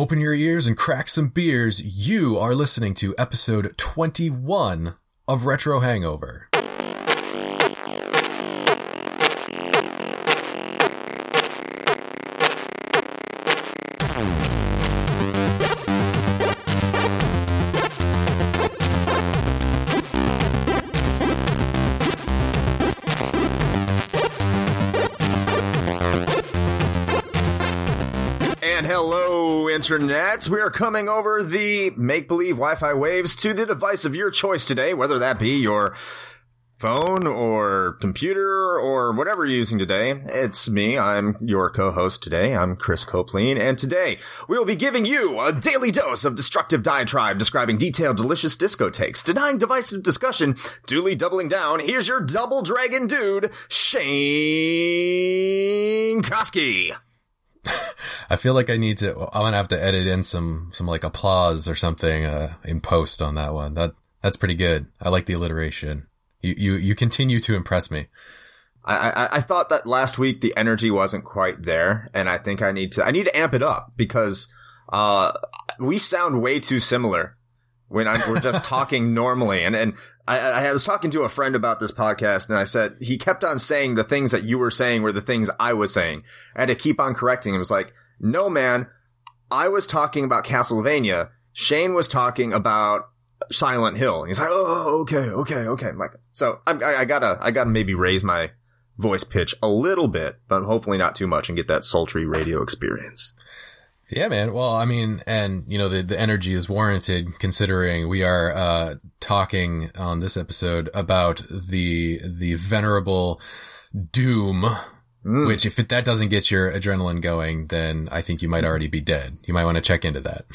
Open your ears and crack some beers. You are listening to episode 21 of Retro Hangover. Internet. We are coming over the make believe Wi Fi waves to the device of your choice today, whether that be your phone or computer or whatever you're using today. It's me. I'm your co host today. I'm Chris Copeland. And today we will be giving you a daily dose of destructive diatribe describing detailed, delicious disco takes, denying divisive discussion, duly doubling down. Here's your double dragon dude, Shane Koski. I feel like I need to. I'm gonna have to edit in some some like applause or something uh, in post on that one. That that's pretty good. I like the alliteration. You you you continue to impress me. I, I, I thought that last week the energy wasn't quite there, and I think I need to I need to amp it up because uh we sound way too similar when I'm, we're just talking normally. And and I, I was talking to a friend about this podcast, and I said he kept on saying the things that you were saying were the things I was saying. I had to keep on correcting. It was like, no, man, I was talking about Castlevania. Shane was talking about Silent Hill. And he's like, oh, okay, okay, okay. I'm like, so I, I, I gotta, I gotta maybe raise my voice pitch a little bit, but hopefully not too much and get that sultry radio experience. Yeah, man. Well, I mean, and you know, the, the energy is warranted considering we are, uh, talking on this episode about the, the venerable Doom, Mm. which if it, that doesn't get your adrenaline going, then I think you might already be dead. You might want to check into that.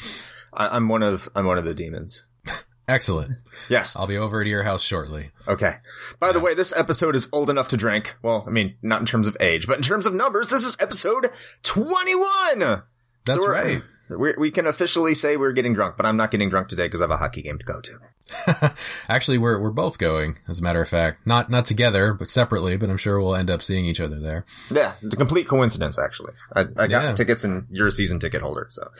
I, I'm one of, I'm one of the demons. Excellent. Yes. I'll be over to your house shortly. Okay. By the way, this episode is old enough to drink. Well, I mean, not in terms of age, but in terms of numbers, this is episode 21! That's So right. we we can officially say we're getting drunk, but I'm not getting drunk today because I have a hockey game to go to. Actually, we're we're both going, as a matter of fact. Not not together, but separately. But I'm sure we'll end up seeing each other there. Yeah, it's a complete coincidence, actually. I, I got Yeah. tickets and you're a season ticket holder, so.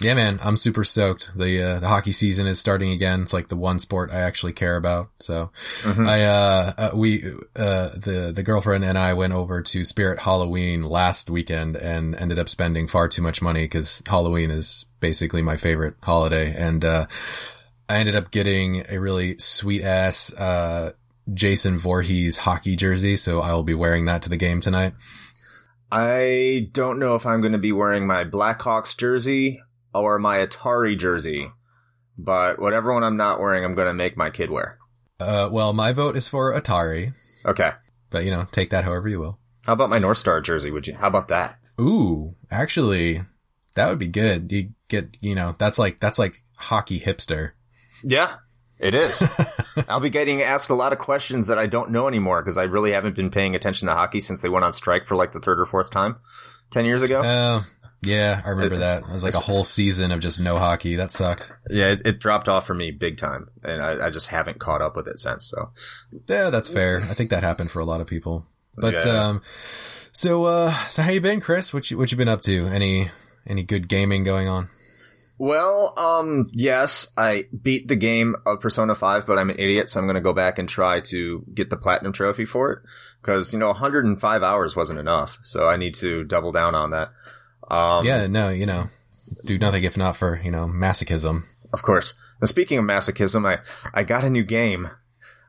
Yeah, man, I'm super stoked. The uh, the hockey season is starting again. It's like the one sport I actually care about. So, I uh, uh we uh the the girlfriend and I went over to Spirit Halloween last weekend and ended up spending far too much money because Halloween is basically my favorite holiday. And uh, I ended up getting a really sweet ass uh Jason Voorhees hockey jersey. So I will be wearing that to the game tonight. I don't know if I'm going to be wearing my Blackhawks jersey or my Atari jersey, but whatever one I'm not wearing, I'm going to make my kid wear. Uh, well, my vote is for Atari, Okay. but you know, take that however you will. How about my North Star jersey? Would you? How about that? Ooh, actually, that would be good. You get, you know, that's like that's like hockey hipster. Yeah, it is. I'll be getting asked a lot of questions that I don't know anymore because I really haven't been paying attention to hockey since they went on strike for like the third or fourth time 10 years ago. Oh, yeah, I remember that. It was like a whole season of just no hockey. That sucked. yeah, it, it dropped off for me big time, and I, I just haven't caught up with it since. So, Yeah, that's fair. I think that happened for a lot of people. But Yeah. um, so uh, so how you been, Chris? What you what you been up to? Any any good gaming going on? Well, um, yes, I beat the game of Persona 5, but I'm an idiot, so I'm going to go back and try to get the platinum trophy for it because you know 105 hours wasn't enough, so I need to double down on that. Um, yeah, no, you know, do nothing if not for you know masochism. of course. And speaking of masochism, I I got a new game.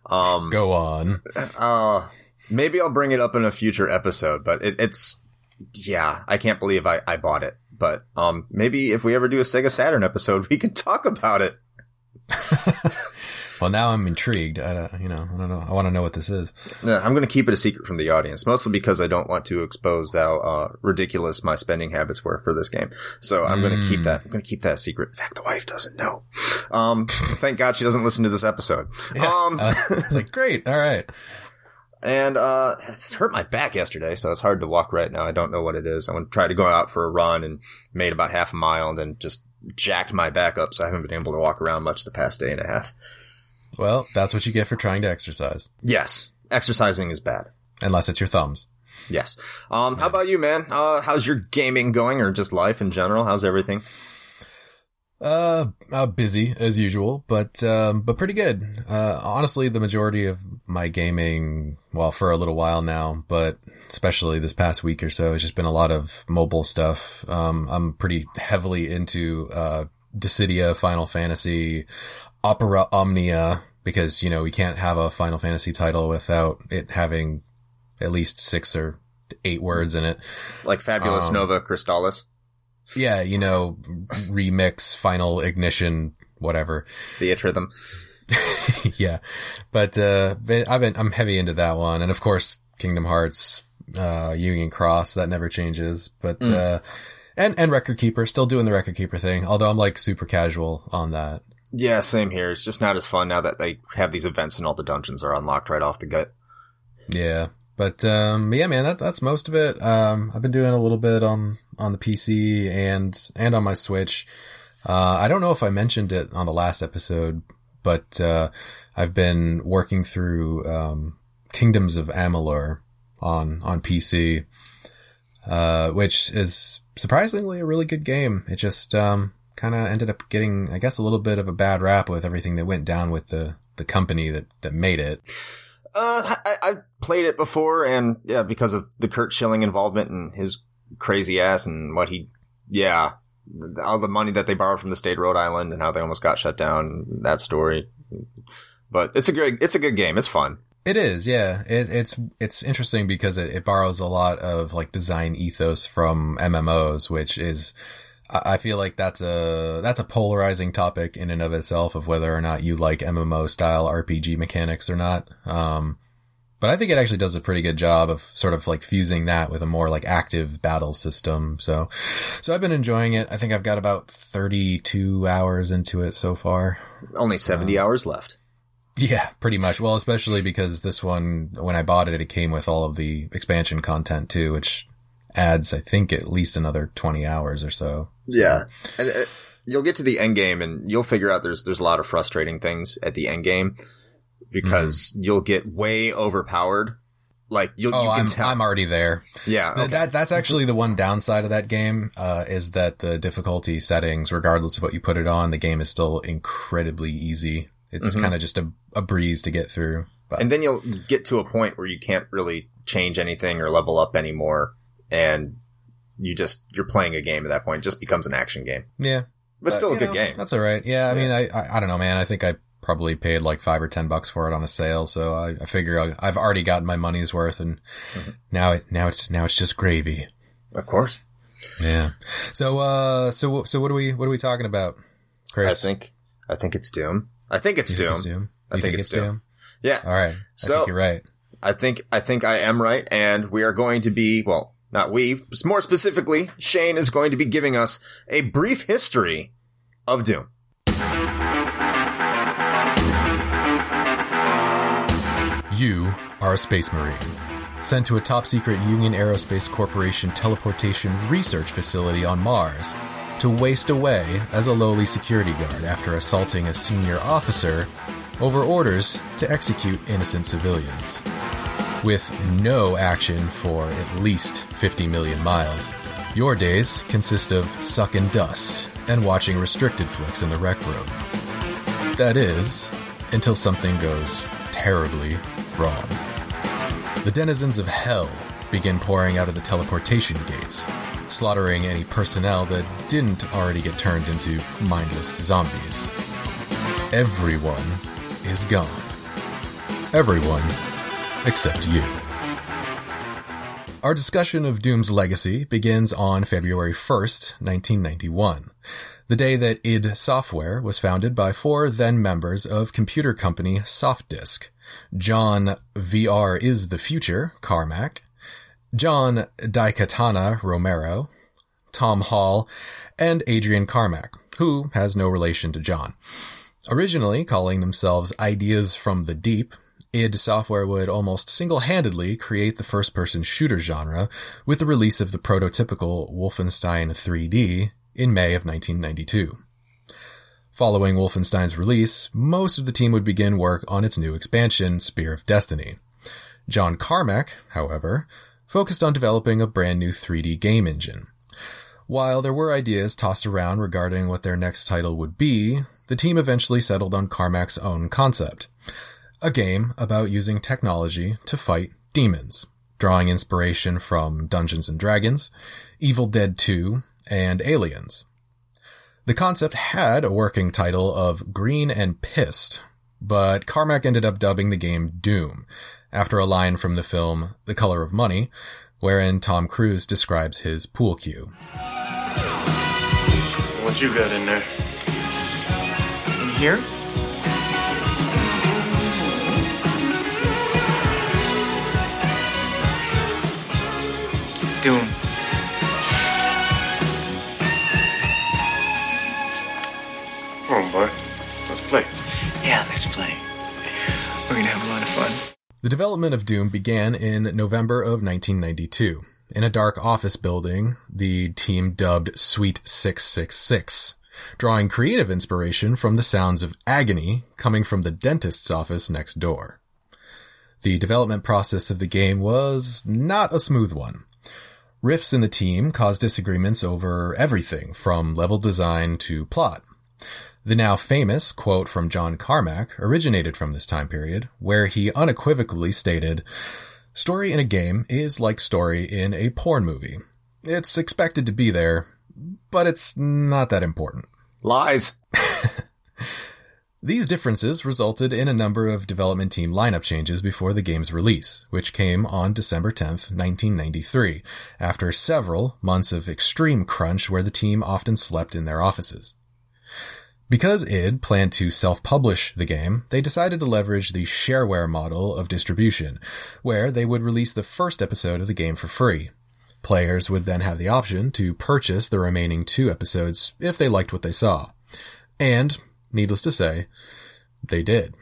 Um, Go on. Uh, maybe I'll bring it up in a future episode, but it, it's, yeah, I can't believe I, I bought it. But, um, maybe if we ever do a Sega Saturn episode, we can talk about it. Well, now I'm intrigued. I don't, you know, I don't know. I want to know what this is. Yeah, I'm going to keep it a secret from the audience, mostly because I don't want to expose how, uh, ridiculous my spending habits were for this game. So I'm going to keep that, I'm going to keep that a secret. In fact, the wife doesn't know. Um, thank God she doesn't listen to this episode. Um, Uh, it's like great. All right. And uh it hurt my back yesterday so it's hard to walk right now. I don't know what it is. I went tried to go out for a run and made about half a mile and then just jacked my back up so i haven't been able to walk around much the past day and a half. Well, that's what you get for trying to exercise, yes. Exercising is bad. Unless it's your thumbs. yes. Um how about you man? Uh how's your gaming going or just life in general? How's everything Uh, uh, busy as usual, but um, but pretty good. Uh, honestly, the majority of my gaming, well, for a little while now, but especially this past week or so, has just been a lot of mobile stuff. Um, I'm pretty heavily into uh, Dissidia, Final Fantasy, Opera Omnia, because you know we can't have a Final Fantasy title without it having at least six or eight words in it. Like Fabulous um, Nova Crystallis. Yeah, you know, remix, final ignition, whatever. The rhythm. yeah. But, uh, I've been, I'm heavy into that one. And of course, Kingdom Hearts, uh, Union Cross, that never changes. But, mm. uh, and, and Record Keeper, still doing the Record Keeper thing, although I'm like super casual on that. Yeah, same here. It's just not as fun now that they have these events and all the dungeons are unlocked right off the gut. Yeah. But um, yeah, man, that, that's most of it. Um, I've been doing a little bit on on the PC and and on my Switch. Uh, I don't know if I mentioned it on the last episode, but uh, I've been working through um, Kingdoms of Amalur on on PC, uh, which is surprisingly a really good game. It just um, kind of ended up getting, I guess, a little bit of a bad rap with everything that went down with the the company that that made it. Uh, I, I've played it before, and yeah, because of the Curt Schilling involvement and his crazy ass and what he, yeah, all the money that they borrowed from the state of Rhode Island and how they almost got shut down. That story, but it's a great, it's a good game. It's fun. It is, yeah. It, it's it's interesting because it, it borrows a lot of like design ethos from MMOs, which is I feel like that's a that's a polarizing topic in and of itself of whether or not you like MMO style RPG mechanics or not. Um, but I think it actually does a pretty good job of sort of like fusing that with a more like active battle system. So, so I've been enjoying it. I think I've got about 32 hours into it so far. Only 70 um, hours left. Yeah, pretty much. Well, especially because this one, when I bought it, it came with all of the expansion content too, which adds, I think, at least another 20 hours or so. Yeah. And uh, you'll get to the end game and you'll figure out there's, there's a lot of frustrating things at the end game because mm. you'll get way overpowered. Like you'll, oh, you I'm, tell. I'm already there. Yeah. Okay. That, that's actually the one downside of that game, uh, is that the difficulty settings, regardless of what you put it on, the game is still incredibly easy. It's mm-hmm. kind of just a, a breeze to get through. But. And then you'll get to a point where you can't really change anything or level up anymore and you just you're playing a game at that point. It just becomes an action game. Yeah, but, still a good know, game. That's all right. Yeah, I yeah. mean, I, I, I don't know, man. I think I probably paid like five or ten bucks for it on a sale, so I, I figure I, have already gotten my money's worth, and mm-hmm. now it now it's now it's just gravy. Of course. Yeah. So uh, so so what are we what are we talking about, Chris? I think I think it's Doom. I think it's, Doom. Think it's Doom. I think, think, it's Doom. Doom. Yeah. All right. So I think you're right. I think I think I am right, and we are going to be well not we, more specifically, Shane is going to be giving us a brief history of Doom. You are a space marine, sent to a top secret Union Aerospace Corporation teleportation research facility on Mars to waste away as a lowly security guard after assaulting a senior officer over orders to execute innocent civilians with no action for at least 50 million miles. Your days consist of sucking dust and watching restricted flicks in the rec room. That is, until something goes terribly wrong. The denizens of hell begin pouring out of the teleportation gates, slaughtering any personnel that didn't already get turned into mindless zombies. Everyone is gone. Everyone except you. Our discussion of Doom's legacy begins on February 1st, 1991, the day that id Software was founded by four then members of computer company Softdisk, John VR is the Future Carmack, John Daikatana Romero, Tom Hall, and Adrian Carmack, who has no relation to John. Originally calling themselves Ideas from the Deep, id Software would almost single-handedly create the first-person shooter genre with the release of the prototypical Wolfenstein 3D in May of 1992. Following Wolfenstein's release, most of the team would begin work on its new expansion, Spear of Destiny. John Carmack, however, focused on developing a brand new 3D game engine. While there were ideas tossed around regarding what their next title would be, the team eventually settled on Carmack's own concept. A game about using technology to fight demons, drawing inspiration from Dungeons and Dragons, Evil Dead 2, and Aliens. The concept had a working title of Green and Pissed, but Carmack ended up dubbing the game Doom, after a line from the film The Color of Money, wherein Tom Cruise describes his pool cue. What you got in there? In here? Doom. Come on, boy. Let's play. Yeah, let's play. We're gonna have a lot of fun. The development of Doom began in November of 1992. In a dark office building, the team dubbed Suite 666, drawing creative inspiration from the sounds of agony coming from the dentist's office next door. The development process of the game was not a smooth one. Rifts in the team caused disagreements over everything from level design to plot. The now famous quote from John Carmack originated from this time period, where he unequivocally stated, Story in a game is like story in a porn movie. It's expected to be there, but it's not that important. Lies. These differences resulted in a number of development team lineup changes before the game's release, which came on December 10th, 1993, after several months of extreme crunch where the team often slept in their offices. Because id planned to self-publish the game, they decided to leverage the shareware model of distribution, where they would release the first episode of the game for free. Players would then have the option to purchase the remaining two episodes if they liked what they saw. And, needless to say, they did.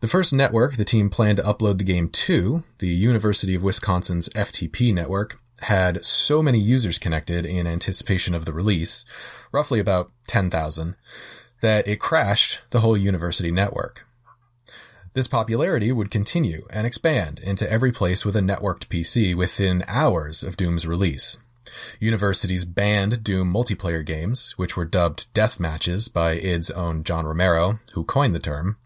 The first network the team planned to upload the game to, the University of Wisconsin's FTP network, had so many users connected in anticipation of the release, roughly about 10,000, that it crashed the whole university network. This popularity would continue and expand into every place with a networked PC within hours of Doom's release. Universities banned Doom multiplayer games, which were dubbed death matches by id's own John Romero, who coined the term,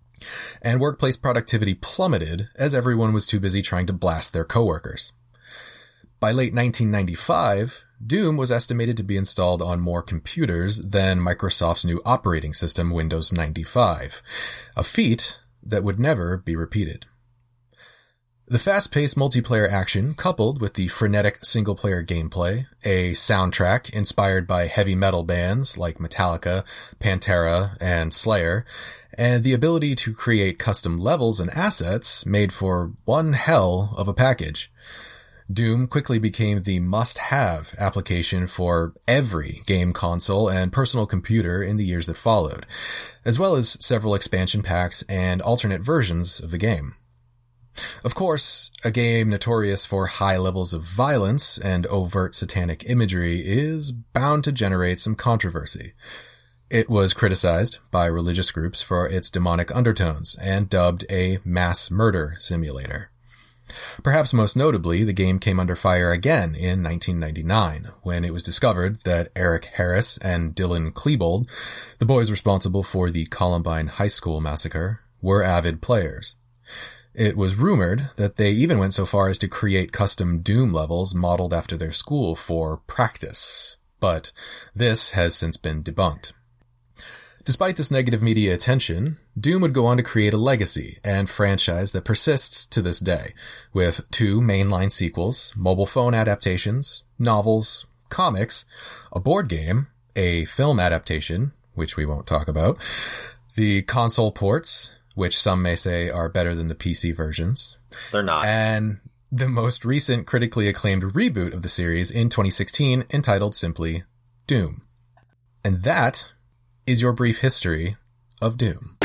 and workplace productivity plummeted as everyone was too busy trying to blast their coworkers. By late 1995, Doom was estimated to be installed on more computers than Microsoft's new operating system, Windows 95, a feat that would never be repeated. The fast-paced multiplayer action, coupled with the frenetic single-player gameplay, a soundtrack inspired by heavy metal bands like Metallica, Pantera, and Slayer, and the ability to create custom levels and assets made for one hell of a package. Doom quickly became the must-have application for every game console and personal computer in the years that followed, as well as several expansion packs and alternate versions of the game. Of course, a game notorious for high levels of violence and overt satanic imagery is bound to generate some controversy. It was criticized by religious groups for its demonic undertones and dubbed a mass murder simulator. Perhaps most notably, the game came under fire again in 1999 when it was discovered that Eric Harris and Dylan Klebold, the boys responsible for the Columbine High School massacre, were avid players. It was rumored that they even went so far as to create custom Doom levels modeled after their school for practice. But this has since been debunked. Despite this negative media attention, Doom would go on to create a legacy and franchise that persists to this day, with two mainline sequels, mobile phone adaptations, novels, comics, a board game, a film adaptation, which we won't talk about, the console ports, which some may say are better than the PC versions. They're not. And the most recent critically acclaimed reboot of the series in 2016 entitled simply Doom. And that is your brief history of Doom.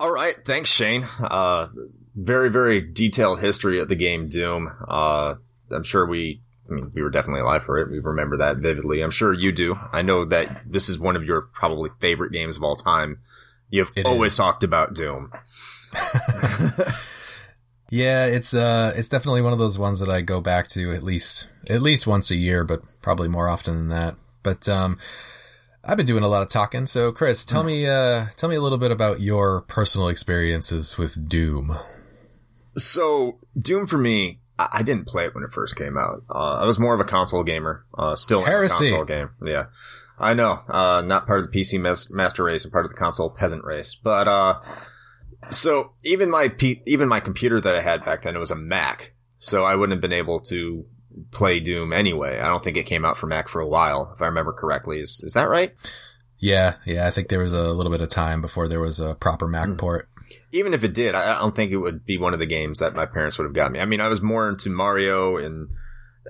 All right, thanks, Shane. Uh, very, very detailed history of the game Doom. Uh, I'm sure we, I mean, we were definitely alive for it. We remember that vividly. I'm sure you do. I know that this is one of your probably favorite games of all time. You've It always is. talked about Doom. Yeah, it's uh, it's definitely one of those ones that I go back to at least at least once a year, but probably more often than that. But um, I've been doing a lot of talking. So, Chris, tell me uh, tell me a little bit about your personal experiences with Doom. So, Doom for me, I, I didn't play it when it first came out. Uh, I was more of a console gamer. Uh, still Heresy. a console game. Yeah. I know. Uh, not part of the PC mas- master race and part of the console peasant race. But, uh, so even my P- even my computer that I had back then, it was a Mac. So I wouldn't have been able to play Doom anyway. I don't think it came out for Mac for a while, if I remember correctly. Is, is that right? Yeah, yeah, I think there was a little bit of time before there was a proper Mac Mm. port. even if it did, I I don't think it would be one of the games that my parents would have got me. I mean, I was more into Mario and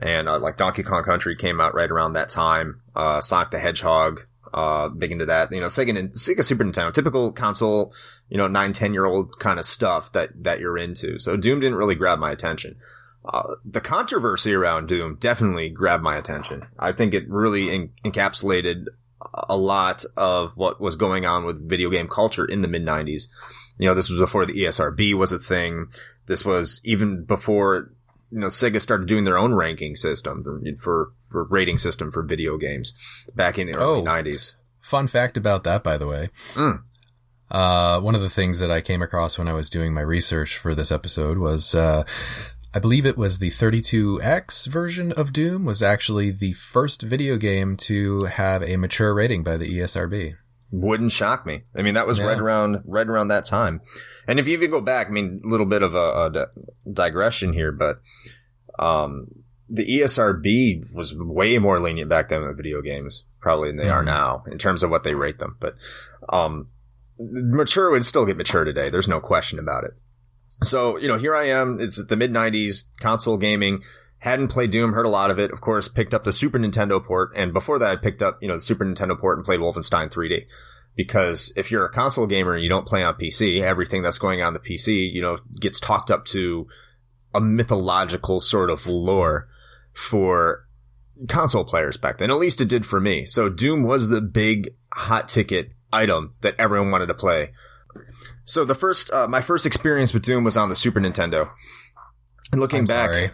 and uh, like Donkey Kong Country came out right around that time. Uh, Sonic the Hedgehog, uh, big into that. You know, Sega, Sega Super Nintendo, typical console, you know, nine, ten year old kind of stuff that that you're into. So Doom didn't really grab my attention. Uh, the controversy around Doom definitely grabbed my attention. I think it really en- encapsulated a lot of what was going on with video game culture in the mid 90s. You know, this was before the ESRB was a thing. This was even before, you know, Sega started doing their own ranking system for, for rating system for video games back in the early Oh. 90s. Fun fact about that, by the way. Mm. Uh, one of the things that I came across when I was doing my research for this episode was, uh, I believe it was the 32X version of Doom was actually the first video game to have a mature rating by the ESRB. Wouldn't shock me. I mean, that was Yeah. right around, right around that time. And if you even go back, I mean, a little bit of a, a di- digression here, but, um, the ESRB was way more lenient back then with video games, probably than they are Mhm. now in terms of what they rate them. But, um, mature would still get mature today. There's no question about it. So, you know, here I am. It's the mid 90s, console gaming. Hadn't played Doom, heard a lot of it. Of course, picked up the Super Nintendo port. And before that, I picked up, you know, the Super Nintendo port and played Wolfenstein 3D. Because if you're a console gamer and you don't play on PC, everything that's going on the PC, you know, gets talked up to a mythological sort of lore for console players back then. At least it did for me. So Doom was the big hot ticket item that everyone wanted to play. So the first, uh, my first experience with Doom was on the Super Nintendo. And looking I'm back, sorry.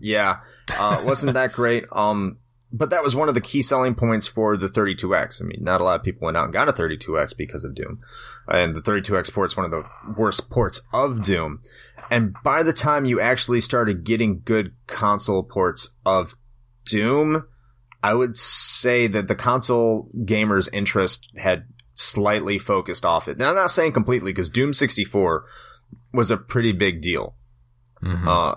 Yeah, uh, wasn't that great. Um, but that was one of the key selling points for the 32X. I mean, not a lot of people went out and got a 32X because of Doom. And the 32X port's one of the worst ports of Doom. And by the time you actually started getting good console ports of Doom, I would say that the console gamers' interest had slightly focused off it. Now, I'm not saying completely because Doom 64 was a pretty big deal. Mhm. Uh,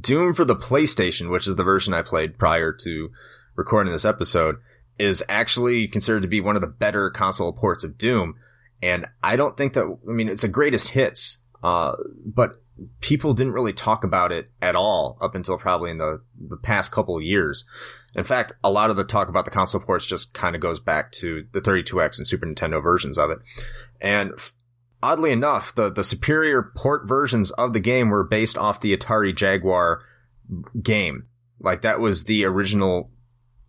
Doom for the PlayStation, which is the version I played prior to recording this episode, is actually considered to be one of the better console ports of Doom. And I don't think that, I mean, it's a greatest hits, uh, but people didn't really talk about it at all up until probably in the, the past couple of years. In fact, a lot of the talk about the console ports just kind of goes back to the 32X and Super Nintendo versions of it. And oddly enough, the, the superior port versions of the game were based off the Atari Jaguar game. Like that was the original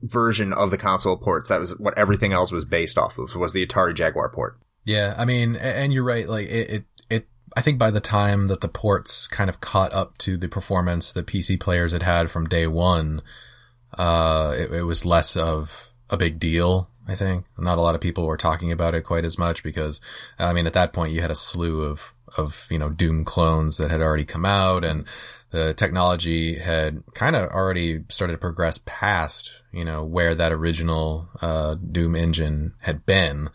version of the console ports. That was what everything else was based off of, was the Atari Jaguar port. Yeah, I mean, and you're right. Like it, it, it, I think by the time that the ports kind of caught up to the performance that PC players had had from day one, uh, it, it was less of a big deal. I think not a lot of people were talking about it quite as much because, I mean, at that point you had a slew of, of, you know, Doom clones that had already come out and the technology had kind of already started to progress past, you know, where that original, uh, Doom engine had been.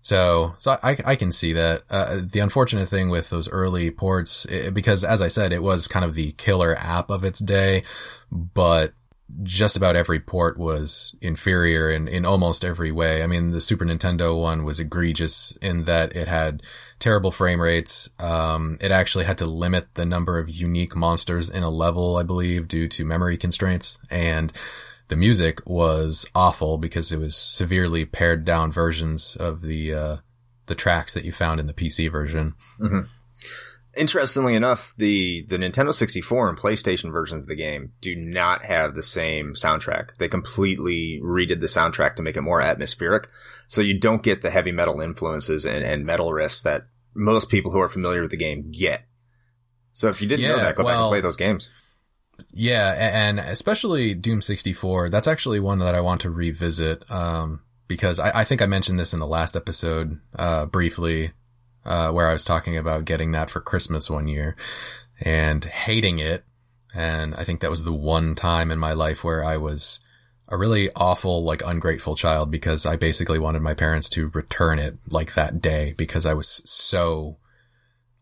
So, so I, I can see that. Uh, the unfortunate thing with those early ports, i because as I said, it was kind of the killer app of its day, but just about every port was inferior in, in almost every way. I mean, the Super Nintendo one was egregious in that it had terrible frame rates. Um, it actually had to limit the number of unique monsters in a level, I believe, due to memory constraints. And the music was awful because it was severely pared down versions of the, uh, the tracks that you found in the PC version. Interestingly enough, the, the Nintendo 64 and PlayStation versions of the game do not have the same soundtrack. They completely redid the soundtrack to make it more atmospheric. So you don't get the heavy metal influences and, and metal riffs that most people who are familiar with the game get. So if you didn't know that, go back and play those games. Yeah, and especially Doom 64, that's actually one that I want to revisit, um, because I, I think I mentioned this in the last episode, uh, briefly, uh, where I was talking about getting that for Christmas one year and hating it. And I think that was the one time in my life where I was a really awful, like ungrateful child because I basically wanted my parents to return it like that day because I was so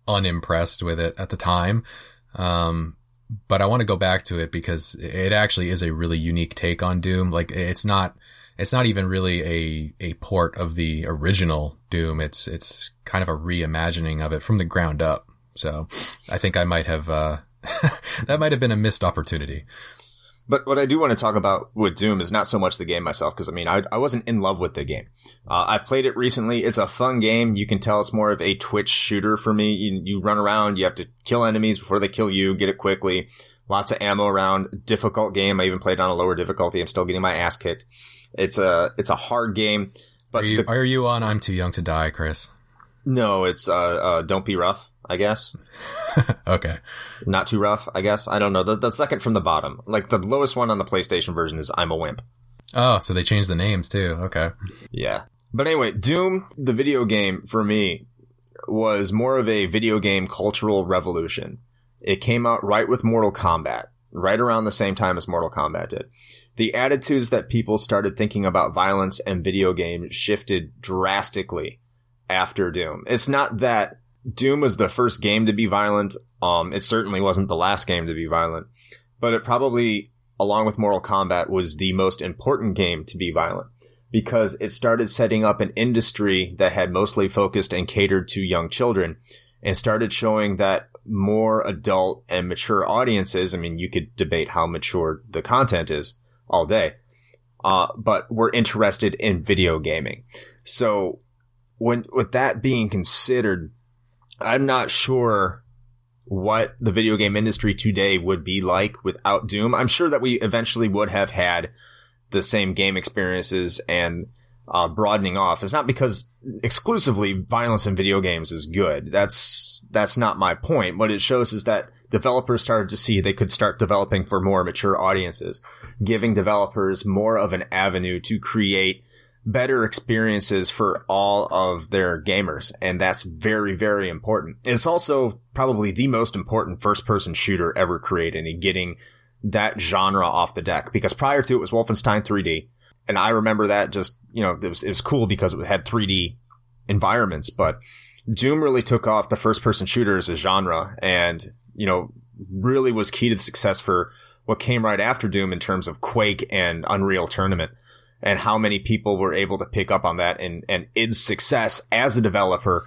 unimpressed with it at the time. Um, but I want to go back to it because it actually is a really unique take on Doom. Like it's not, it's not even really a, a port of the original Doom. It's, it's kind of a reimagining of it from the ground up. So I think I might have, uh, that might have been a missed opportunity. But what I do want to talk about with Doom is not so much the game myself, because I mean, I, I wasn't in love with the game. Uh, I've played it recently. It's a fun game. You can tell it's more of a Twitch shooter for me. You, you run around, you have to kill enemies before they kill you, get it quickly. Lots of ammo around. Difficult game. I even played on a lower difficulty. I'm still getting my ass kicked. It's a, it's a hard game. But Are you, the- are you on I'm Too Young to Die, Chris? no, it's, uh, uh, don't be rough, I guess. okay. Not too rough, I guess. I don't know. The, the second from the bottom. Like the lowest one on the PlayStation version is I'm a Wimp. Oh, so they changed the names too. Okay. Yeah. But anyway, Doom, the video game, for me, was more of a video game cultural revolution. It came out right with Mortal Kombat, right around the same time as Mortal Kombat did. The attitudes that people started thinking about violence and video games shifted drastically after Doom. It's not that Doom was the first game to be violent. Um, it certainly wasn't the last game to be violent, but it probably, along with Mortal Kombat, was the most important game to be violent because it started setting up an industry that had mostly focused and catered to young children and started showing that more adult and mature audiences, I mean, you could debate how mature the content is all day, uh, but we're interested in video gaming. So when, with that being considered, I'm not sure what the video game industry today would be like without Doom. I'm sure that we eventually would have had the same game experiences and uh, broadening off. It's not because exclusively violence in video games is good. That's that's not my point. What it shows is that developers started to see they could start developing for more mature audiences, giving developers more of an avenue to create better experiences for all of their gamers. And that's very, very important. It's also probably the most important first person shooter ever created in getting that genre off the deck because prior to it was Wolfenstein 3D. And I remember that just, you know, it was, it was cool because it had 3D environments, but Doom really took off the first person shooter as a genre and, you know, really was key to the success for what came right after Doom in terms of Quake and Unreal Tournament and how many people were able to pick up on that and, and its success as a developer.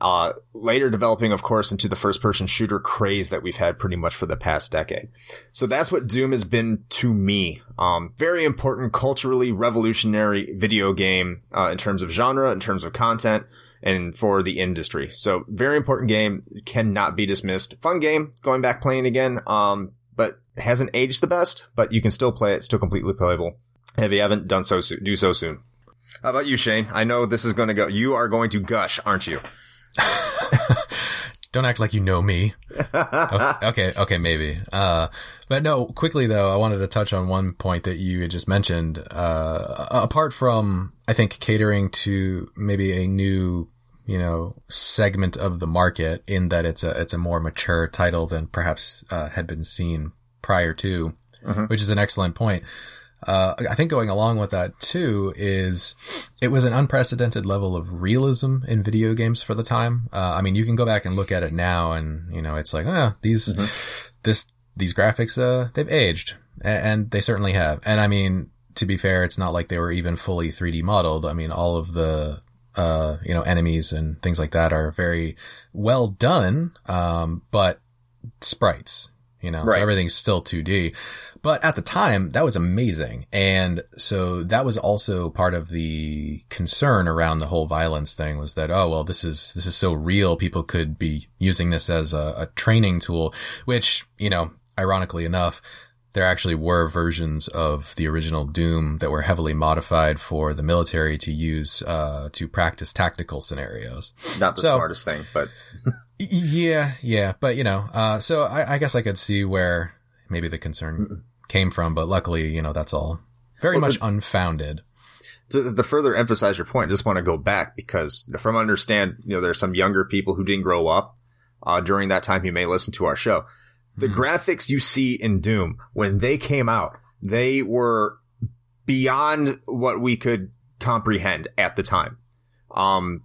Uh, later developing, of course, into the first person shooter craze that we've had pretty much for the past decade. So that's what Doom has been to me. Um, very important, culturally revolutionary video game, uh, in terms of genre, in terms of content, and for the industry. So very important game, cannot be dismissed. Fun game, going back playing again, um, but hasn't aged the best, but you can still play it, still completely playable. If you haven't done so, soon, do so soon. How about you, Shane? I know this is going to go. You are going to gush, aren't you? Don't act like you know me. Okay, okay, maybe. Uh, but no, quickly though, I wanted to touch on one point that you had just mentioned. Uh, apart from, I think, catering to maybe a new, you know, segment of the market in that it's a, it's a more mature title than perhaps, uh, had been seen prior to, which is an excellent point. Uh, I think going along with that too is it was an unprecedented level of realism in video games for the time. Uh, I mean, you can go back and look at it now and, you know, it's like, ah, these, this, these graphics, uh, they've aged and they certainly have. And I mean, to be fair, it's not like they were even fully 3D modeled. I mean, all of the, uh, you know, enemies and things like that are very well done. Um, but sprites, you know, Right. so everything's still 2D. But at the time, that was amazing. And so that was also part of the concern around the whole violence thing was that, oh, well, this is, this is so real. People could be using this as a, a training tool, which, you know, ironically enough, there actually were versions of the original Doom that were heavily modified for the military to use, uh, to practice tactical scenarios. Not the So- smartest thing, but Yeah, yeah, but you know, uh, so I, I guess I could see where maybe the concern came from, but luckily, you know, that's all very Well, much unfounded. to, to further emphasize your point, I just want to go back because from understand, you know, there's some younger people who didn't grow up uh, during that time who may listen to our show. The Mhm. graphics you see in Doom when they came out, they were beyond what we could comprehend at the time. Um,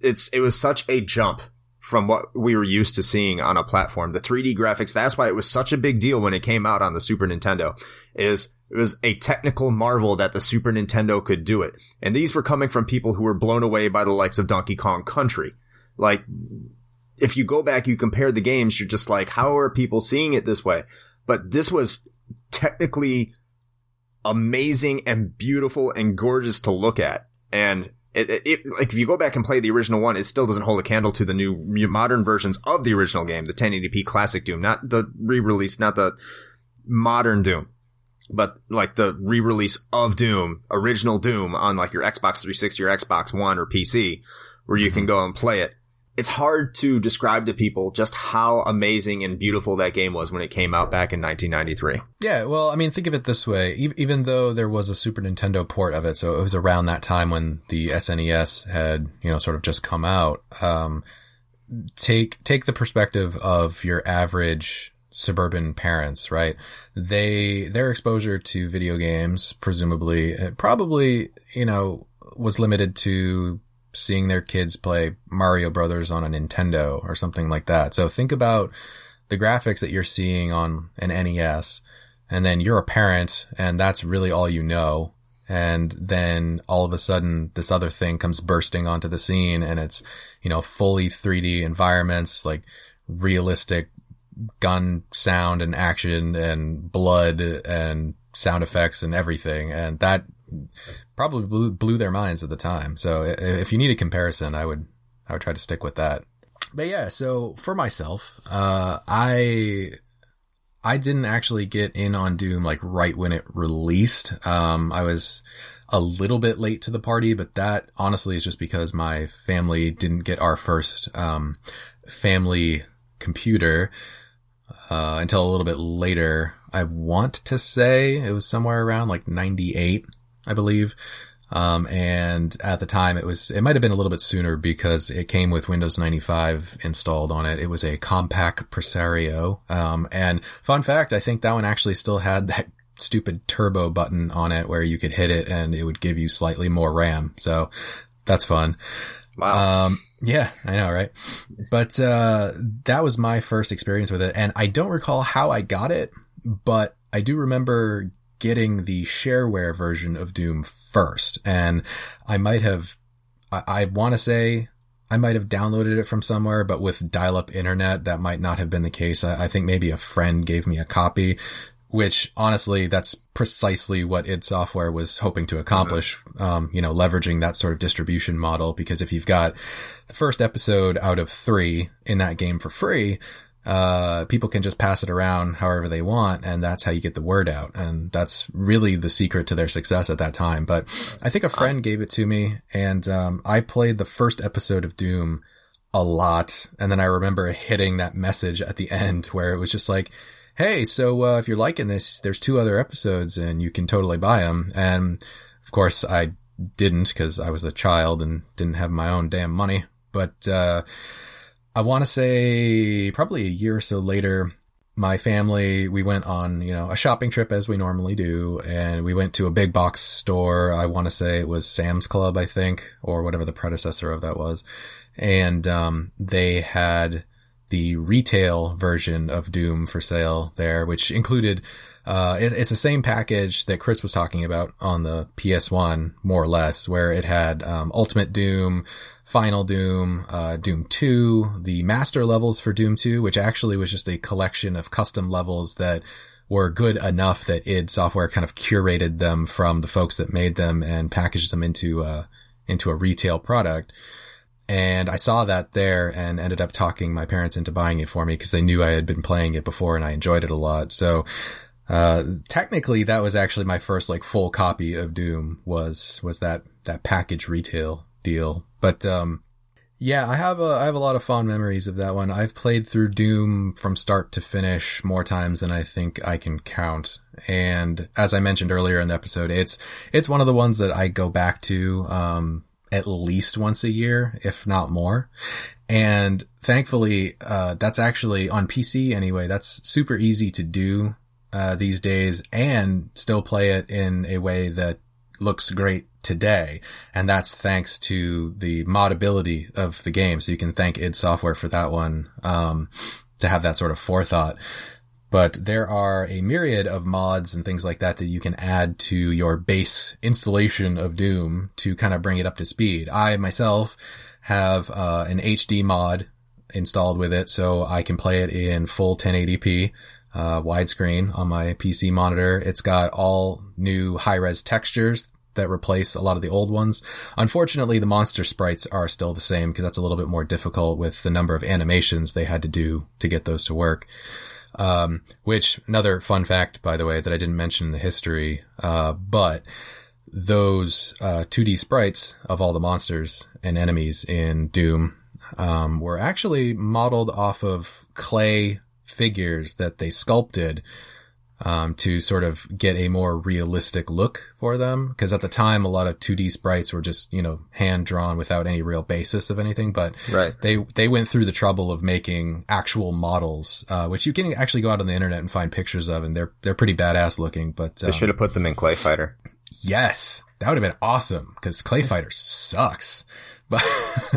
it's it was such a jump from what we were used to seeing on a platform. The 3D graphics, that's why it was such a big deal when it came out on the Super Nintendo. Is it was a technical marvel that the Super Nintendo could do it. And these were coming from people who were blown away by the likes of Donkey Kong Country. Like if you go back, you compare the games, you're just like, how are people seeing it this way? But this was technically amazing and beautiful and gorgeous to look at. And it, it, it- like if you go back and play the original one, it still doesn't hold a candle to the new modern versions of the original game, the 1080p classic Doom, not the re-release, not the modern Doom, but like the re-release of Doom, original Doom on like your Xbox 360 or Xbox One or PC, where you can mm-hmm. go and play it. It's hard to describe to people just how amazing and beautiful that game was when it came out back in 1993. Yeah, well, I mean, think of it this way. Even though there was a Super Nintendo port of it, so it was around that time when the SNES had, you know, sort of just come out. Um, take take the perspective of your average suburban parents, right? They their exposure to video games, presumably, probably, you know, was limited to seeing their kids play Mario Brothers on a Nintendo or something like that. So think about the graphics that you're seeing on an NES and then you're a parent and that's really all you know. And then all of a sudden this other thing comes bursting onto the scene and it's, you know, fully 3D environments, like realistic gun sound and action and blood and sound effects and everything. And that probably blew, blew their minds at the time. So if you need a comparison, I would, I would try to stick with that. But yeah, so for myself, uh, I, I didn't actually get in on Doom like right when it released. Um, I was a little bit late to the party, but that honestly is just because my family didn't get our first, um, family computer, uh, until a little bit later. I want to say it was somewhere around like 98, I believe. Um, and at the time it was, it might have been a little bit sooner because it came with Windows 95 installed on it. It was a Compaq Presario. Um, and fun fact, I think that one actually still had that stupid turbo button on it where you could hit it and it would give you slightly more RAM. So that's fun. Wow. Um, yeah, I know, right? But, uh, that was my first experience with it. And I don't recall how I got it, but I do remember getting the shareware version of Doom first. And I might have, I, I want to say I might have downloaded it from somewhere, but with dial up internet, that might not have been the case. I, I think maybe a friend gave me a copy, which honestly, that's precisely what id Software was hoping to accomplish. Um, you know, leveraging that sort of distribution model, because if you've got the first episode out of three in that game for free, uh, people can just pass it around however they want, and that's how you get the word out. And that's really the secret to their success at that time. But I think a friend gave it to me, and um, I played the first episode of Doom a lot, and then I remember hitting that message at the end where it was just like, "Hey, so uh, if you're liking this, there's two other episodes, and you can totally buy them." And of course, I didn't because I was a child and didn't have my own damn money. But uh, I want to say probably a year or so later, my family, we went on, you know, a shopping trip as we normally do. And we went to a big box store. I want to say it was Sam's Club, I think, or whatever the predecessor of that was. And, um, they had the retail version of Doom for sale there, which included, uh, it, it's the same package that Chris was talking about on the PS1, more or less, where it had, um, Ultimate Doom, Final Doom, uh, Doom 2, the master levels for Doom 2, which actually was just a collection of custom levels that were good enough that id Software kind of curated them from the folks that made them and packaged them into, uh, into a retail product. And I saw that there and ended up talking my parents into buying it for me because they knew I had been playing it before and I enjoyed it a lot. So, uh, technically that was actually my first like full copy of Doom was, was that, that package retail deal. But, um, Yeah, I have a I have a lot of fond memories of that one. I've played through Doom from start to finish more times than I think I can count. And as I mentioned earlier in the episode, it's it's one of the ones that I go back to um, at least once a year, if not more. And thankfully, uh, that's actually on PC anyway. That's super easy to do uh, these days, and still play it in a way that looks great today. And that's thanks to the modability of the game. So you can thank id Software for that one, um, to have that sort of forethought. But there are a myriad of mods and things like that that you can add to your base installation of Doom to kind of bring it up to speed. I myself have, uh, an HD mod installed with it so I can play it in full 1080p uh, widescreen on my PC monitor. It's got all new high res textures that replace a lot of the old ones. Unfortunately, the monster sprites are still the same because that's a little bit more difficult with the number of animations they had to do to get those to work. Um, which another fun fact, by the way, that I didn't mention in the history, uh, but those, uh, 2D sprites of all the monsters and enemies in Doom, um, were actually modeled off of clay figures that they sculpted um, to sort of get a more realistic look for them. Because at the time, a lot of 2D sprites were just you know hand drawn without any real basis of anything. But right. they they went through the trouble of making actual models, uh, which you can actually go out on the internet and find pictures of, and they're they're pretty badass looking. But um, they should have put them in Clay Fighter. Yes, that would have been awesome because Clay Fighter sucks. But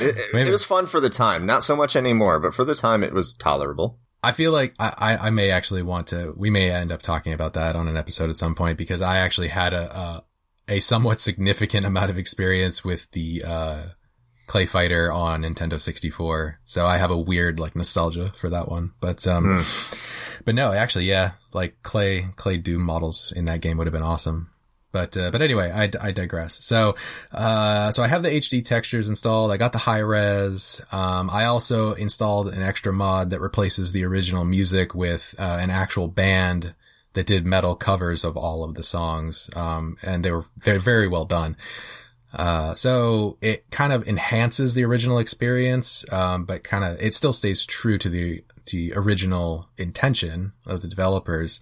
it, it, it was fun for the time, not so much anymore, but for the time it was tolerable. I feel like I, I may actually want to, we may end up talking about that on an episode at some point because I actually had a, a, a somewhat significant amount of experience with the, uh, Clay Fighter on Nintendo 64. So I have a weird like nostalgia for that one. But, um, mm. but no, actually, yeah, like Clay, Clay Doom models in that game would have been awesome. But, uh, but anyway, I, I digress. So, uh, so I have the HD textures installed. I got the high res. Um, I also installed an extra mod that replaces the original music with, uh, an actual band that did metal covers of all of the songs. Um, and they were very, very well done. Uh, so it kind of enhances the original experience, um, but kind of, it still stays true to the, the original intention of the developers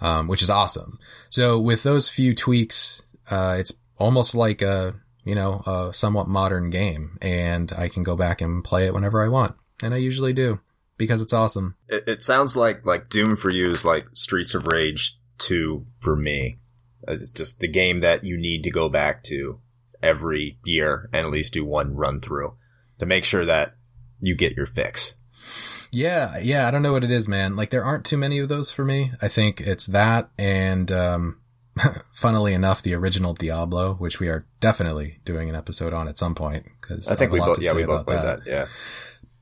um, which is awesome. So with those few tweaks, uh, it's almost like a, you know, a somewhat modern game and I can go back and play it whenever I want. And I usually do because it's awesome. It, it sounds like, like Doom for you is like Streets of Rage 2 for me. It's just the game that you need to go back to every year and at least do one run through to make sure that you get your fix. Yeah, yeah, I don't know what it is, man. Like there aren't too many of those for me. I think it's that and um funnily enough the original Diablo, which we are definitely doing an episode on at some point cuz I think I we both yeah, we both played that. that. Yeah.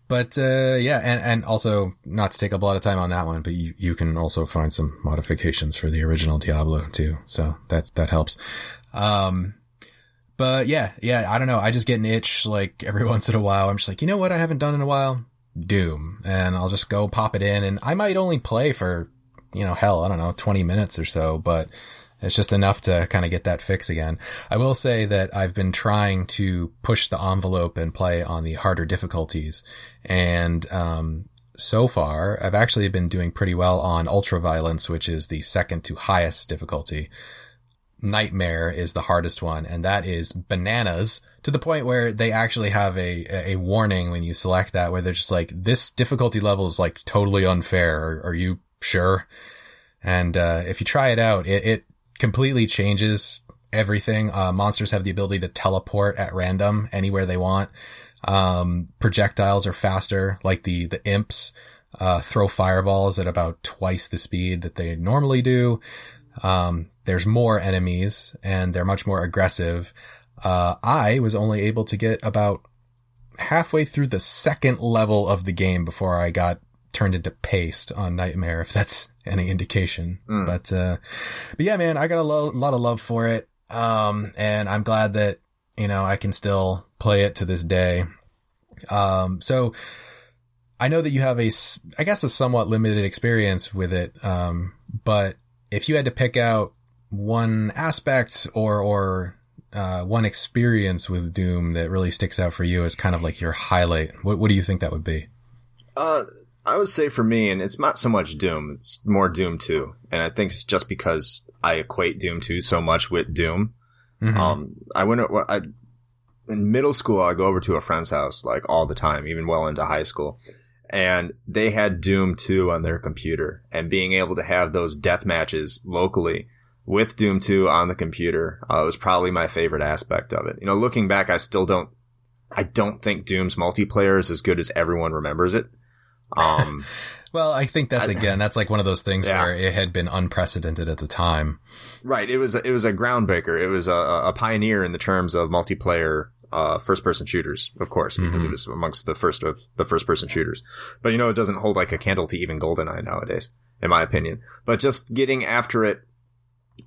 But uh, yeah, and and also not to take up a lot of time on that one, but you you can also find some modifications for the original Diablo too. So that that helps. Um but yeah, yeah, I don't know. I just get an itch like every once in a while. I'm just like, you know what I haven't done in a while? Doom and I'll just go pop it in and I might only play for, you know, hell, I don't know, 20 minutes or so, but it's just enough to kind of get that fix again. I will say that I've been trying to push the envelope and play on the harder difficulties. And, um, so far, I've actually been doing pretty well on ultra violence, which is the second to highest difficulty. Nightmare is the hardest one, and that is bananas to the point where they actually have a, a warning when you select that where they're just like, this difficulty level is like totally unfair. Are, are you sure? And, uh, if you try it out, it, it completely changes everything. Uh, monsters have the ability to teleport at random anywhere they want. Um, projectiles are faster, like the, the imps, uh, throw fireballs at about twice the speed that they normally do. Um, there's more enemies and they're much more aggressive. Uh, I was only able to get about halfway through the second level of the game before I got turned into paste on Nightmare, if that's any indication. Mm. But, uh, but yeah, man, I got a lo- lot of love for it. Um, and I'm glad that, you know, I can still play it to this day. Um, so I know that you have a, I guess a somewhat limited experience with it. Um, but if you had to pick out one aspect or or uh, one experience with Doom that really sticks out for you as kind of like your highlight? What What do you think that would be? Uh, I would say for me, and it's not so much Doom, it's more Doom 2. And I think it's just because I equate Doom 2 so much with Doom. Mhm. Um, I went, I, in middle school, I go over to a friend's house like all the time, even well into high school. And they had Doom 2 on their computer and being able to have those death matches locally with Doom 2 on the computer, uh, was probably my favorite aspect of it. You know, looking back, I still don't, I don't think Doom's multiplayer is as good as everyone remembers it. Um, well, I think that's I- again, that's like one of those things Yeah. where it had been unprecedented at the time. Right. It was it was a groundbreaker. It was a, a pioneer in the terms of multiplayer uh, first person shooters, of course, because it was amongst the first of the first person shooters. But you know, it doesn't hold like a candle to even GoldenEye nowadays, in my opinion. But just getting after it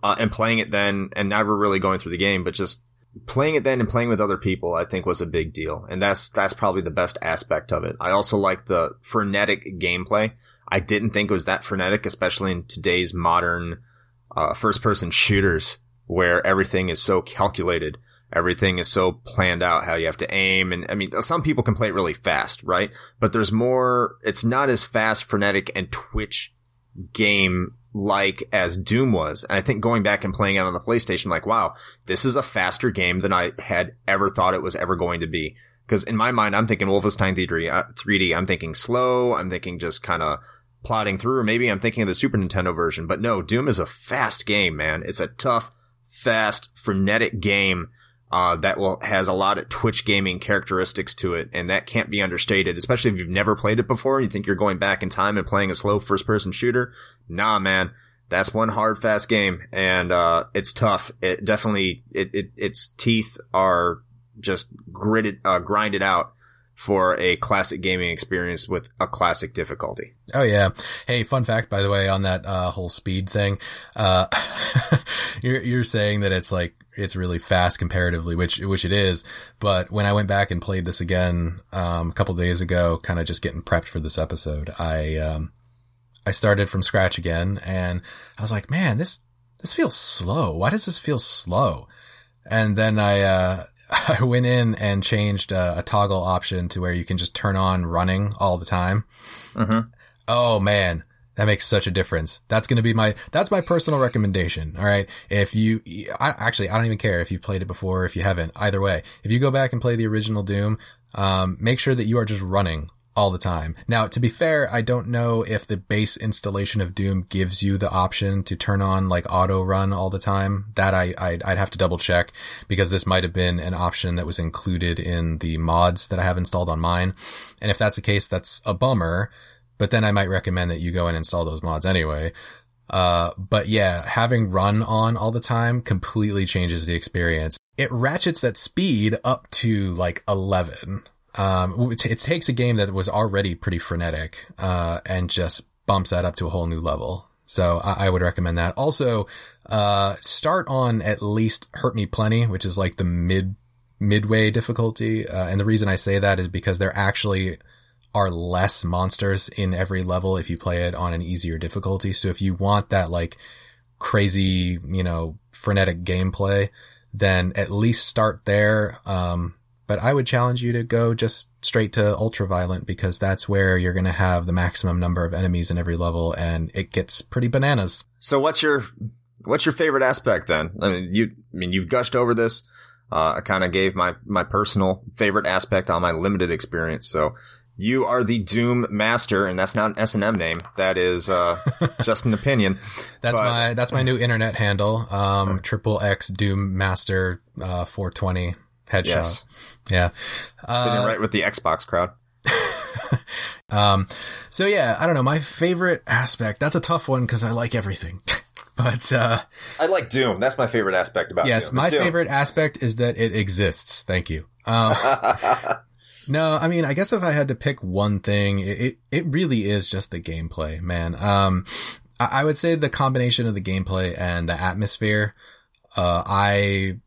uh, and playing it then, and never really going through the game, but just playing it then and playing with other people, I think was a big deal, and that's that's probably the best aspect of it. I also like the frenetic gameplay. I didn't think it was that frenetic, especially in today's modern uh, first person shooters where everything is so calculated. Everything is so planned out how you have to aim. And I mean, some people can play it really fast, right? But there's more, it's not as fast, frenetic and twitch game like as Doom was. And I think going back and playing it on the PlayStation, like, wow, this is a faster game than I had ever thought it was ever going to be. Cause in my mind, I'm thinking Wolfenstein 3D, uh, 3D. I'm thinking slow. I'm thinking just kind of plodding through, maybe I'm thinking of the Super Nintendo version. But no, Doom is a fast game, man. It's a tough, fast, frenetic game uh, that will has a lot of Twitch gaming characteristics to it, and that can't be understated. Especially if you've never played it before, you think you're going back in time and playing a slow first person shooter. Nah, man. That's one hard, fast game, and uh, it's tough. It definitely, it, it its teeth are just gritted, uh, grinded out for a classic gaming experience with a classic difficulty. Oh yeah. Hey, fun fact by the way on that uh, whole speed thing. Uh, you're you're saying that it's like it's really fast comparatively, which which it is. But when I went back and played this again um, a couple days ago, kind of just getting prepped for this episode, I um, I started from scratch again, and I was like, man, this this feels slow. Why does this feel slow? And then I uh, I went in and changed uh, a toggle option to where you can just turn on running all the time. Mm-hmm. Oh man, that makes such a difference. That's going to be my, that's my personal recommendation. All right. If you, I, actually, I don't even care if you've played it before, or if you haven't, either way, if you go back and play the original Doom, um, make sure that you are just running all the time. Now, to be fair, I don't know if the base installation of Doom gives you the option to turn on like auto run all the time. That I, I'd, I'd have to double check because this might have been an option that was included in the mods that I have installed on mine. And if that's the case, that's a bummer but then I might recommend that you go and install those mods anyway. Uh, but yeah, having run on all the time completely changes the experience. It ratchets that speed up to like 11. Um, it, it takes a game that was already pretty frenetic, uh, and just bumps that up to a whole new level. So I, I would recommend that. Also, uh, start on at least Hurt Me Plenty, which is like the mid, midway difficulty. Uh, and the reason I say that is because they're actually are less monsters in every level if you play it on an easier difficulty. So if you want that like crazy, you know, frenetic gameplay, then at least start there. Um, but I would challenge you to go just straight to ultra violent because that's where you're going to have the maximum number of enemies in every level and it gets pretty bananas. So what's your what's your favorite aspect then? I mean, you I mean you've gushed over this. Uh, I kind of gave my my personal favorite aspect on my limited experience. So you are the Doom Master, and that's not an S and M name. That is uh, just an opinion. That's But- my, that's my new internet handle. Um, triple X Doom Master, uh, 420 headshot. Yes, Yeah. Uh, right with the Xbox crowd. Um, so yeah, I don't know. My favorite aspect, that's a tough one because I like everything. but, uh, I like Doom. That's my favorite aspect about yes, Doom. my Doom. favorite aspect is that it exists. Thank you. Um, no, I mean, I guess if I had to pick one thing, it, it, really is just the gameplay, man. Um, I, I would say the combination of the gameplay and the atmosphere, uh, I,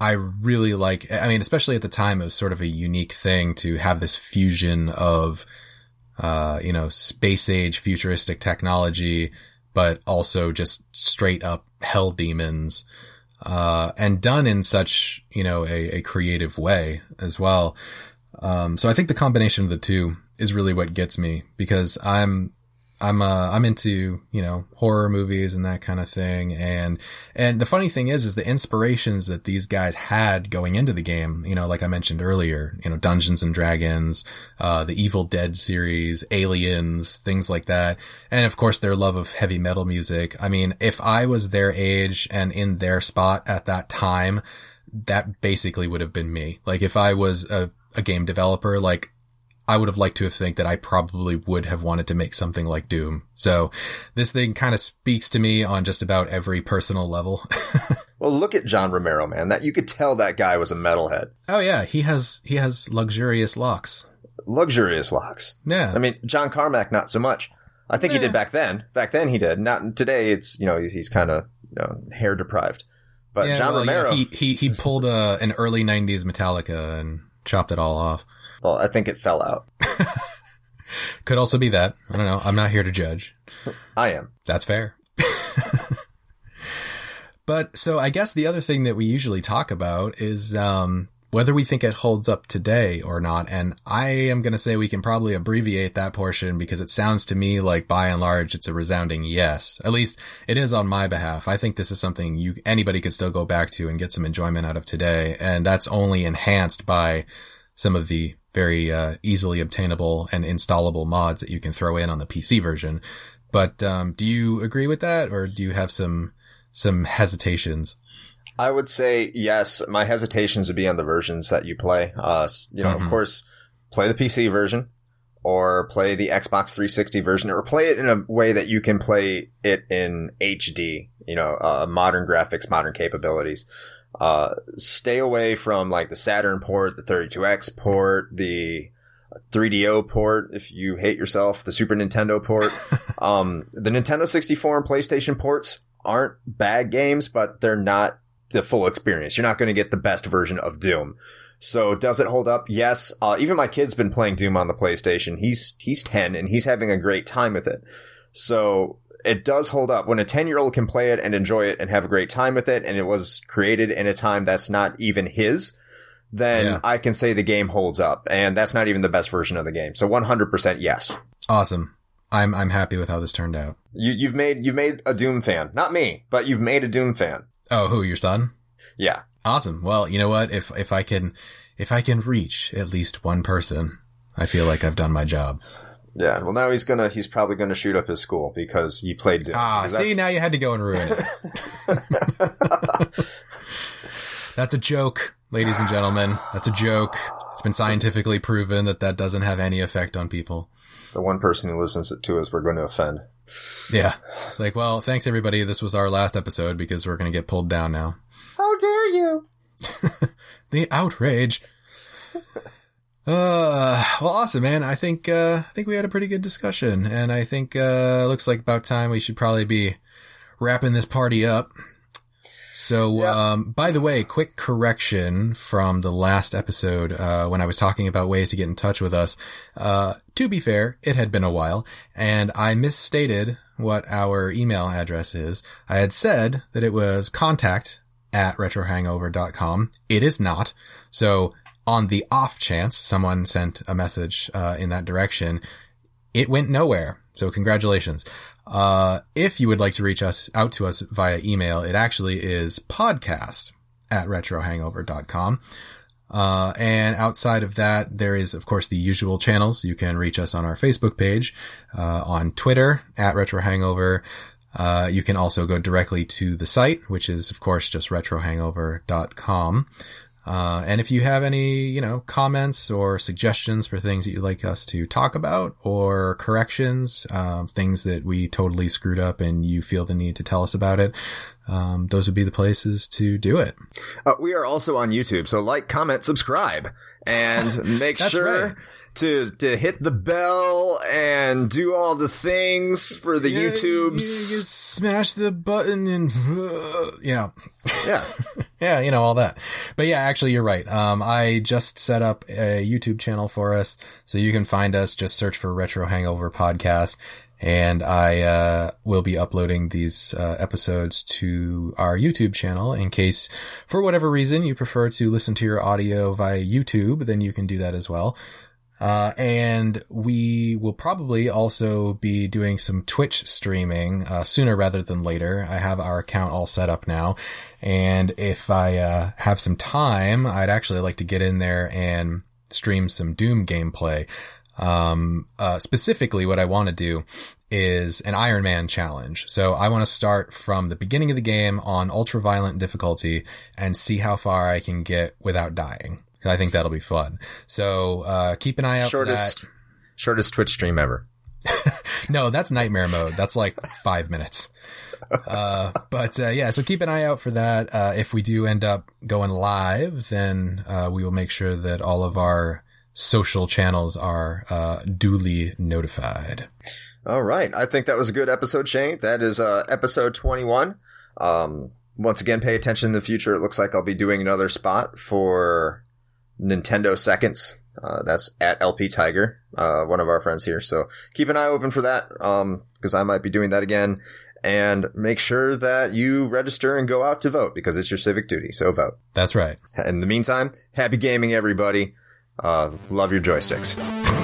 I really like, I mean, especially at the time, it was sort of a unique thing to have this fusion of, uh, you know, space age futuristic technology, but also just straight up hell demons. uh, and done in such, you know, a, a creative way as well. Um, so I think the combination of the two is really what gets me because I'm, I'm uh, I'm into you know horror movies and that kind of thing, and and the funny thing is, is the inspirations that these guys had going into the game. You know, like I mentioned earlier, you know, Dungeons and Dragons, uh, the Evil Dead series, Aliens, things like that, and of course their love of heavy metal music. I mean, if I was their age and in their spot at that time, that basically would have been me. Like if I was a a game developer, like I would have liked to think that I probably would have wanted to make something like Doom. So this thing kind of speaks to me on just about every personal level. well, look at John Romero, man. That you could tell that guy was a metalhead. Oh yeah, he has he has luxurious locks. Luxurious locks. Yeah. I mean, John Carmack not so much. I think yeah. he did back then. Back then he did. Not today. It's you know he's he's kind of you know, hair deprived. But yeah, John well, Romero, he he he pulled a, an early '90s Metallica and chopped it all off. Well, I think it fell out. Could also be that. I don't know. I'm not here to judge. I am. That's fair. but so I guess the other thing that we usually talk about is um, whether we think it holds up today or not. And I am going to say we can probably abbreviate that portion because it sounds to me like by and large it's a resounding yes. At least it is on my behalf. I think this is something you anybody could still go back to and get some enjoyment out of today. And that's only enhanced by some of the very uh, easily obtainable and installable mods that you can throw in on the PC version. But um, do you agree with that, or do you have some some hesitations? I would say yes. My hesitations would be on the versions that you play. Uh, you know, mm-hmm. of course, play the PC version or play the Xbox 360 version or play it in a way that you can play it in HD, you know, uh, modern graphics, modern capabilities. Uh, stay away from like the Saturn port, the 32X port, the 3DO port if you hate yourself, the Super Nintendo port. um, the Nintendo 64 and PlayStation ports aren't bad games, but they're not the full experience. You're not going to get the best version of Doom. So does it hold up? Yes. Uh, even my kid's been playing Doom on the PlayStation. He's, he's 10 and he's having a great time with it. So it does hold up when a 10 year old can play it and enjoy it and have a great time with it. And it was created in a time that's not even his. Then yeah. I can say the game holds up and that's not even the best version of the game. So 100% yes. Awesome. I'm, I'm happy with how this turned out. You, you've made, you've made a Doom fan. Not me, but you've made a Doom fan. Oh, who, your son? Yeah. Awesome. Well, you know what? If, if I can, if I can reach at least one person, I feel like I've done my job. Yeah, well now he's gonna he's probably gonna shoot up his school because you played. Ah, see now you had to go and ruin it. that's a joke, ladies and gentlemen. That's a joke. It's been scientifically proven that that doesn't have any effect on people. The one person who listens to us, we're going to offend. Yeah. Like, well, thanks everybody. This was our last episode because we're going to get pulled down now. How dare you? the outrage. Uh, well, awesome, man. I think, uh, I think we had a pretty good discussion and I think, uh, looks like about time we should probably be wrapping this party up. So, yep. um, by the way, quick correction from the last episode, uh, when I was talking about ways to get in touch with us. Uh, to be fair, it had been a while and I misstated what our email address is. I had said that it was contact at retrohangover.com. It is not. So on the off chance someone sent a message uh, in that direction, it went nowhere. So congratulations. Uh, if you would like to reach us out to us via email, it actually is podcast at retrohangover.com. Uh, and outside of that, there is, of course, the usual channels. You can reach us on our Facebook page, uh, on Twitter at Retro Hangover. Uh, you can also go directly to the site, which is, of course, just retrohangover.com. Uh, and if you have any, you know, comments or suggestions for things that you'd like us to talk about or corrections, uh, things that we totally screwed up and you feel the need to tell us about it, um, those would be the places to do it. Uh, we are also on YouTube, so like, comment, subscribe, and make sure right to to hit the bell and do all the things for the yeah, YouTubes. You, you smash the button and uh, yeah, yeah, yeah, you know all that. But yeah, actually, you're right. Um, I just set up a YouTube channel for us, so you can find us. Just search for Retro Hangover Podcast. And I uh, will be uploading these uh, episodes to our YouTube channel in case, for whatever reason, you prefer to listen to your audio via YouTube, then you can do that as well. Uh, and we will probably also be doing some Twitch streaming uh, sooner rather than later. I have our account all set up now, and if I uh, have some time, I'd actually like to get in there and stream some Doom gameplay. Um, uh, specifically, what I want to do is an Iron Man challenge. So I want to start from the beginning of the game on ultra violent difficulty and see how far I can get without dying. I think that'll be fun. So uh, keep an eye out shortest, for that. Shortest Twitch stream ever. no, that's nightmare mode. That's like five minutes. Uh, but uh, yeah, so keep an eye out for that. Uh, if we do end up going live, then uh, we will make sure that all of our social channels are uh, duly notified. All right. I think that was a good episode, Shane. That is uh, episode 21. Um, once again, pay attention in the future. It looks like I'll be doing another spot for Nintendo Seconds. Uh, that's at LP Tiger, uh, one of our friends here. So keep an eye open for that, um, because I might be doing that again. And make sure that you register and go out to vote because it's your civic duty. So vote. That's right. In the meantime, happy gaming, everybody. Uh, love your joysticks.